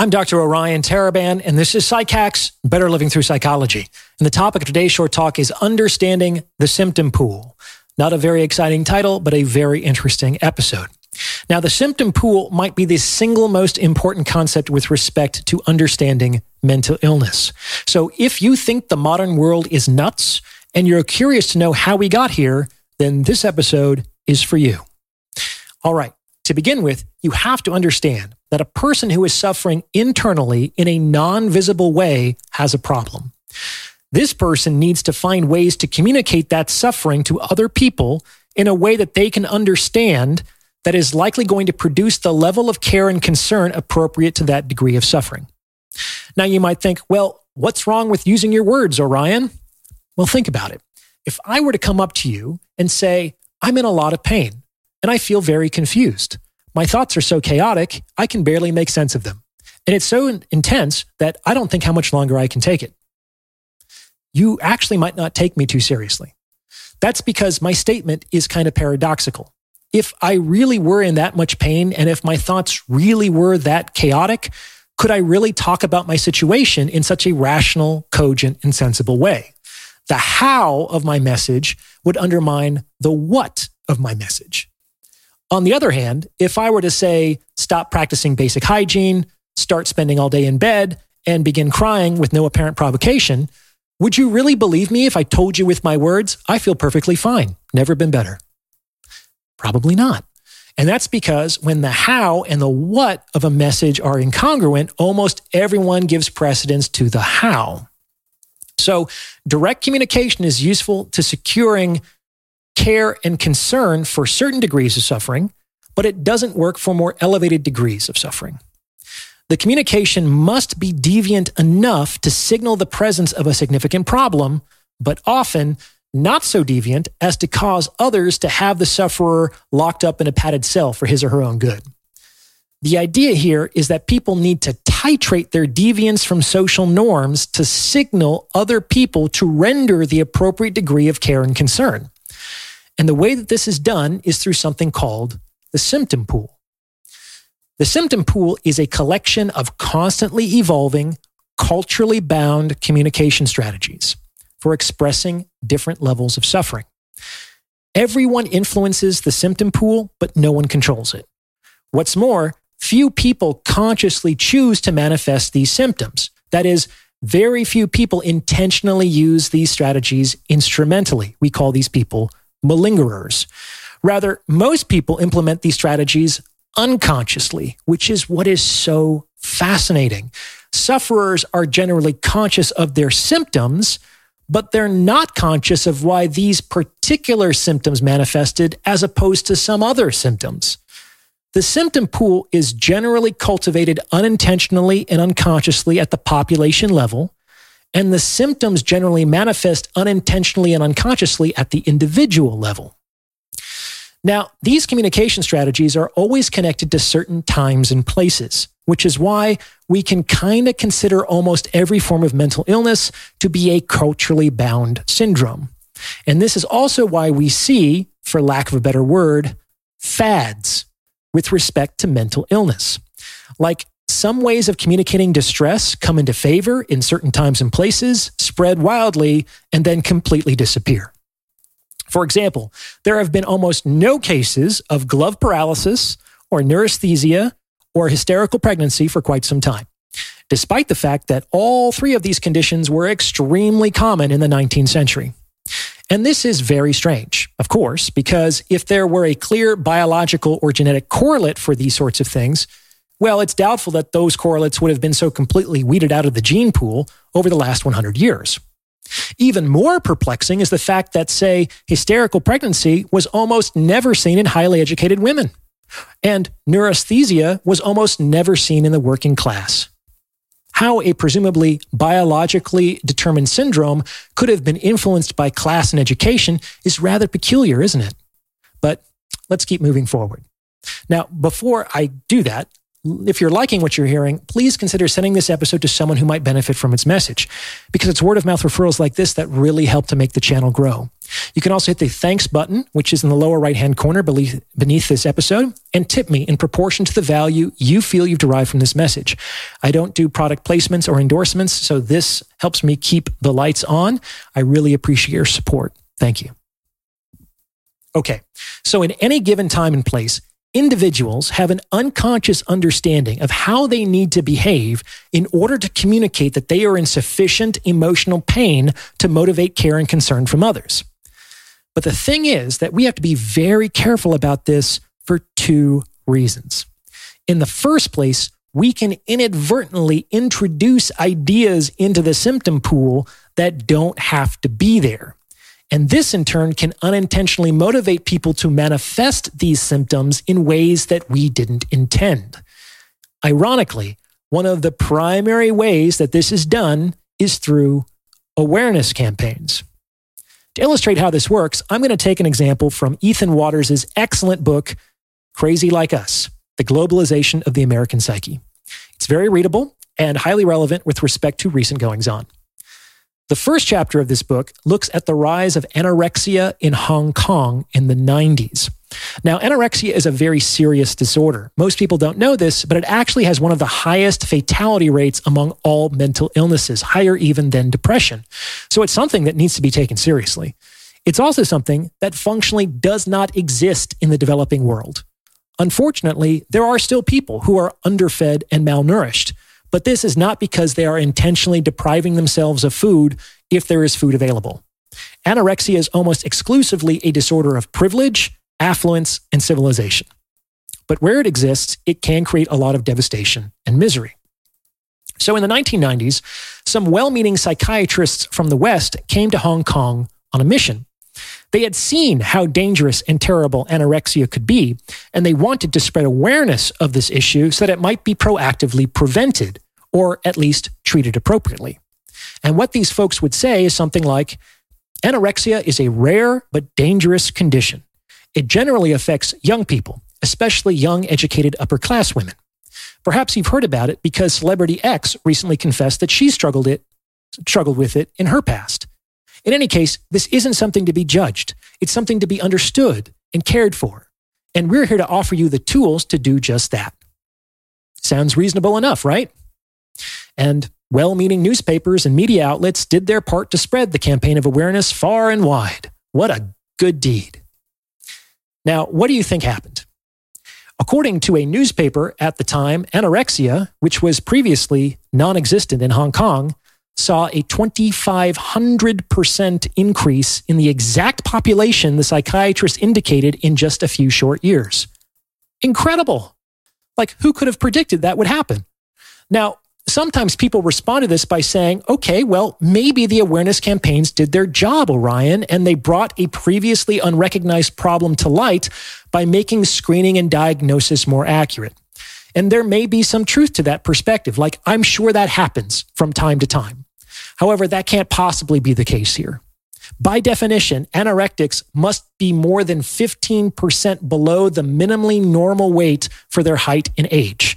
I'm Dr. Orion Taraban, and this is PsycHacks Better Living Through Psychology. And the topic of today's short talk is Understanding the Symptom Pool. Not a very exciting title, but a very interesting episode. Now, the symptom pool might be the single most important concept with respect to understanding mental illness. So if you think the modern world is nuts and you're curious to know how we got here, then this episode is for you. All right. To begin with, you have to understand that a person who is suffering internally in a non visible way has a problem. This person needs to find ways to communicate that suffering to other people in a way that they can understand that is likely going to produce the level of care and concern appropriate to that degree of suffering. Now, you might think, well, what's wrong with using your words, Orion? Well, think about it. If I were to come up to you and say, I'm in a lot of pain and I feel very confused, my thoughts are so chaotic, I can barely make sense of them. And it's so intense that I don't think how much longer I can take it. You actually might not take me too seriously. That's because my statement is kind of paradoxical. If I really were in that much pain and if my thoughts really were that chaotic, could I really talk about my situation in such a rational, cogent, and sensible way? The how of my message would undermine the what of my message. On the other hand, if I were to say, stop practicing basic hygiene, start spending all day in bed, and begin crying with no apparent provocation, would you really believe me if I told you with my words, I feel perfectly fine, never been better? Probably not. And that's because when the how and the what of a message are incongruent, almost everyone gives precedence to the how. So direct communication is useful to securing care and concern for certain degrees of suffering, but it doesn't work for more elevated degrees of suffering. The communication must be deviant enough to signal the presence of a significant problem, but often not so deviant as to cause others to have the sufferer locked up in a padded cell for his or her own good. The idea here is that people need to titrate their deviance from social norms to signal other people to render the appropriate degree of care and concern. And the way that this is done is through something called the symptom pool. The symptom pool is a collection of constantly evolving, culturally bound communication strategies for expressing different levels of suffering. Everyone influences the symptom pool, but no one controls it. What's more, few people consciously choose to manifest these symptoms. That is, very few people intentionally use these strategies instrumentally. We call these people malingerers. Rather, most people implement these strategies unconsciously, which is what is so fascinating. Sufferers are generally conscious of their symptoms, but they're not conscious of why these particular symptoms manifested as opposed to some other symptoms. The symptom pool is generally cultivated unintentionally and unconsciously at the population level, and the symptoms generally manifest unintentionally and unconsciously at the individual level. Now, these communication strategies are always connected to certain times and places, which is why we can kind of consider almost every form of mental illness to be a culturally bound syndrome. And this is also why we see, for lack of a better word, fads with respect to mental illness. Like some ways of communicating distress come into favor in certain times and places, spread wildly, and then completely disappear. For example, there have been almost no cases of glove paralysis or neurasthenia or hysterical pregnancy for quite some time, despite the fact that all three of these conditions were extremely common in the 19th century. And this is very strange, of course, because if there were a clear biological or genetic correlate for these sorts of things, well, it's doubtful that those correlates would have been so completely weeded out of the gene pool over the last 100 years. Even more perplexing is the fact that, say, hysterical pregnancy was almost never seen in highly educated women, and neurasthenia was almost never seen in the working class. How a presumably biologically determined syndrome could have been influenced by class and education is rather peculiar, isn't it? But let's keep moving forward. Now, before I do that, if you're liking what you're hearing, please consider sending this episode to someone who might benefit from its message because it's word of mouth referrals like this that really help to make the channel grow. You can also hit the thanks button, which is in the lower right hand corner beneath this episode, and tip me in proportion to the value you feel you've derived from this message. I don't do product placements or endorsements, so this helps me keep the lights on. I really appreciate your support. Thank you. Okay, so in any given time and place, individuals have an unconscious understanding of how they need to behave in order to communicate that they are in sufficient emotional pain to motivate care and concern from others. But the thing is that we have to be very careful about this for two reasons. In the first place, we can inadvertently introduce ideas into the symptom pool that don't have to be there. And this in turn can unintentionally motivate people to manifest these symptoms in ways that we didn't intend. Ironically, one of the primary ways that this is done is through awareness campaigns. To illustrate how this works, I'm going to take an example from Ethan Watters' excellent book, Crazy Like Us The Globalization of the American Psyche. It's very readable and highly relevant with respect to recent goings on. The first chapter of this book looks at the rise of anorexia in Hong Kong in the 90s. Now, anorexia is a very serious disorder. Most people don't know this, but it actually has one of the highest fatality rates among all mental illnesses, higher even than depression. So it's something that needs to be taken seriously. It's also something that functionally does not exist in the developing world. Unfortunately, there are still people who are underfed and malnourished. But this is not because they are intentionally depriving themselves of food if there is food available. Anorexia is almost exclusively a disorder of privilege, affluence, and civilization. But where it exists, it can create a lot of devastation and misery. So in the 1990s, some well meaning psychiatrists from the West came to Hong Kong on a mission. They had seen how dangerous and terrible anorexia could be, and they wanted to spread awareness of this issue so that it might be proactively prevented or at least treated appropriately. And what these folks would say is something like anorexia is a rare but dangerous condition. It generally affects young people, especially young, educated, upper class women. Perhaps you've heard about it because celebrity X recently confessed that she struggled it struggled with it in her past. In any case, this isn't something to be judged. It's something to be understood and cared for. And we're here to offer you the tools to do just that. Sounds reasonable enough, right? And well meaning newspapers and media outlets did their part to spread the campaign of awareness far and wide. What a good deed. Now, what do you think happened? According to a newspaper at the time, anorexia, which was previously non existent in Hong Kong, saw a 2,500% increase in the exact population the psychiatrist indicated in just a few short years. Incredible. Like, who could have predicted that would happen? Now, sometimes people respond to this by saying, okay, well, maybe the awareness campaigns did their job, Orion, and they brought a previously unrecognized problem to light by making screening and diagnosis more accurate. And there may be some truth to that perspective. Like, I'm sure that happens from time to time. However, that can't possibly be the case here. By definition, anorectics must be more than 15% below the minimally normal weight for their height and age.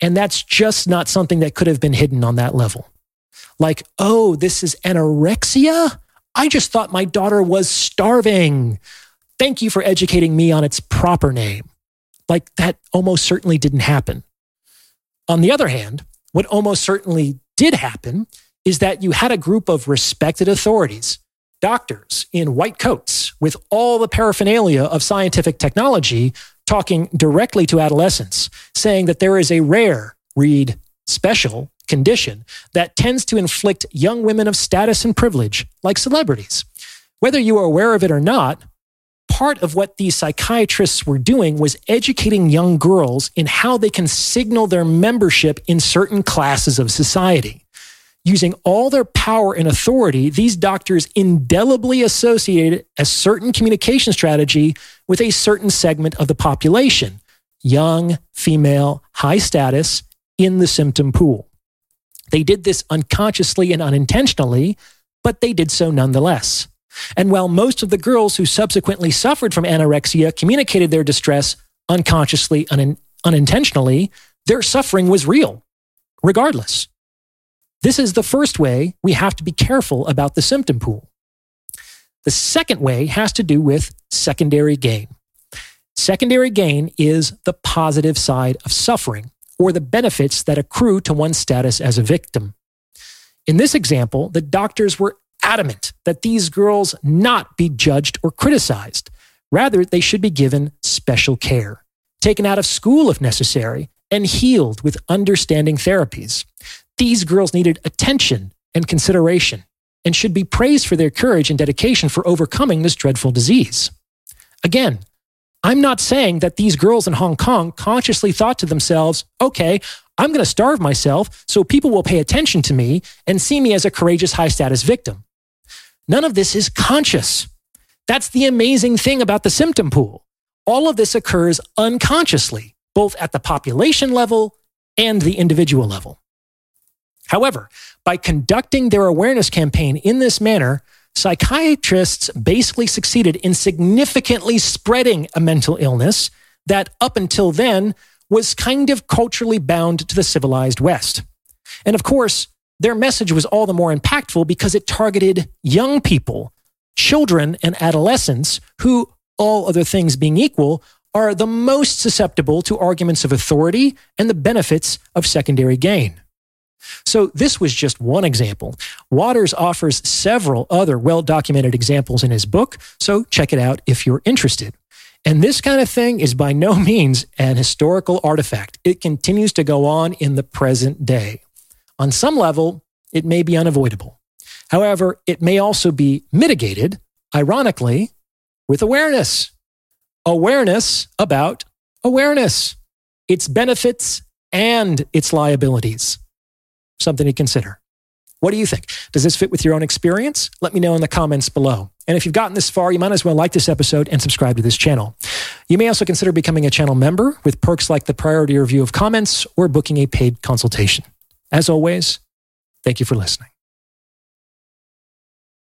And that's just not something that could have been hidden on that level. Like, oh, this is anorexia? I just thought my daughter was starving. Thank you for educating me on its proper name. Like, that almost certainly didn't happen. On the other hand, what almost certainly did happen is that you had a group of respected authorities, doctors in white coats with all the paraphernalia of scientific technology talking directly to adolescents, saying that there is a rare, read special condition that tends to inflict young women of status and privilege, like celebrities. Whether you are aware of it or not, part of what these psychiatrists were doing was educating young girls in how they can signal their membership in certain classes of society using all their power and authority, these doctors indelibly associated a certain communication strategy with a certain segment of the population young, female, high status in the symptom pool. They did this unconsciously and unintentionally, but they did so nonetheless. And while most of the girls who subsequently suffered from anorexia communicated their distress unconsciously, un- unintentionally, their suffering was real, regardless. This is the first way we have to be careful about the symptom pool. The second way has to do with secondary gain. Secondary gain is the positive side of suffering or the benefits that accrue to one's status as a victim. In this example, the doctors were adamant that these girls not be judged or criticized. Rather, they should be given special care, taken out of school if necessary, and healed with understanding therapies. These girls needed attention and consideration and should be praised for their courage and dedication for overcoming this dreadful disease. Again, I'm not saying that these girls in Hong Kong consciously thought to themselves, okay, I'm going to starve myself so people will pay attention to me and see me as a courageous high status victim. None of this is conscious. That's the amazing thing about the symptom pool. All of this occurs unconsciously, both at the population level and the individual level. However, by conducting their awareness campaign in this manner, psychiatrists basically succeeded in significantly spreading a mental illness that up until then was kind of culturally bound to the civilized West. And of course, their message was all the more impactful because it targeted young people, children, and adolescents who, all other things being equal, are the most susceptible to arguments of authority and the benefits of secondary gain. So, this was just one example. Watters offers several other well documented examples in his book, so check it out if you're interested. And this kind of thing is by no means an historical artifact. It continues to go on in the present day. On some level, it may be unavoidable. However, it may also be mitigated, ironically, with awareness. Awareness about awareness, its benefits and its liabilities something to consider. What do you think? Does this fit with your own experience? Let me know in the comments below. And if you've gotten this far, you might as well like this episode and subscribe to this channel. You may also consider becoming a channel member with perks like the priority review of comments or booking a paid consultation. As always, thank you for listening.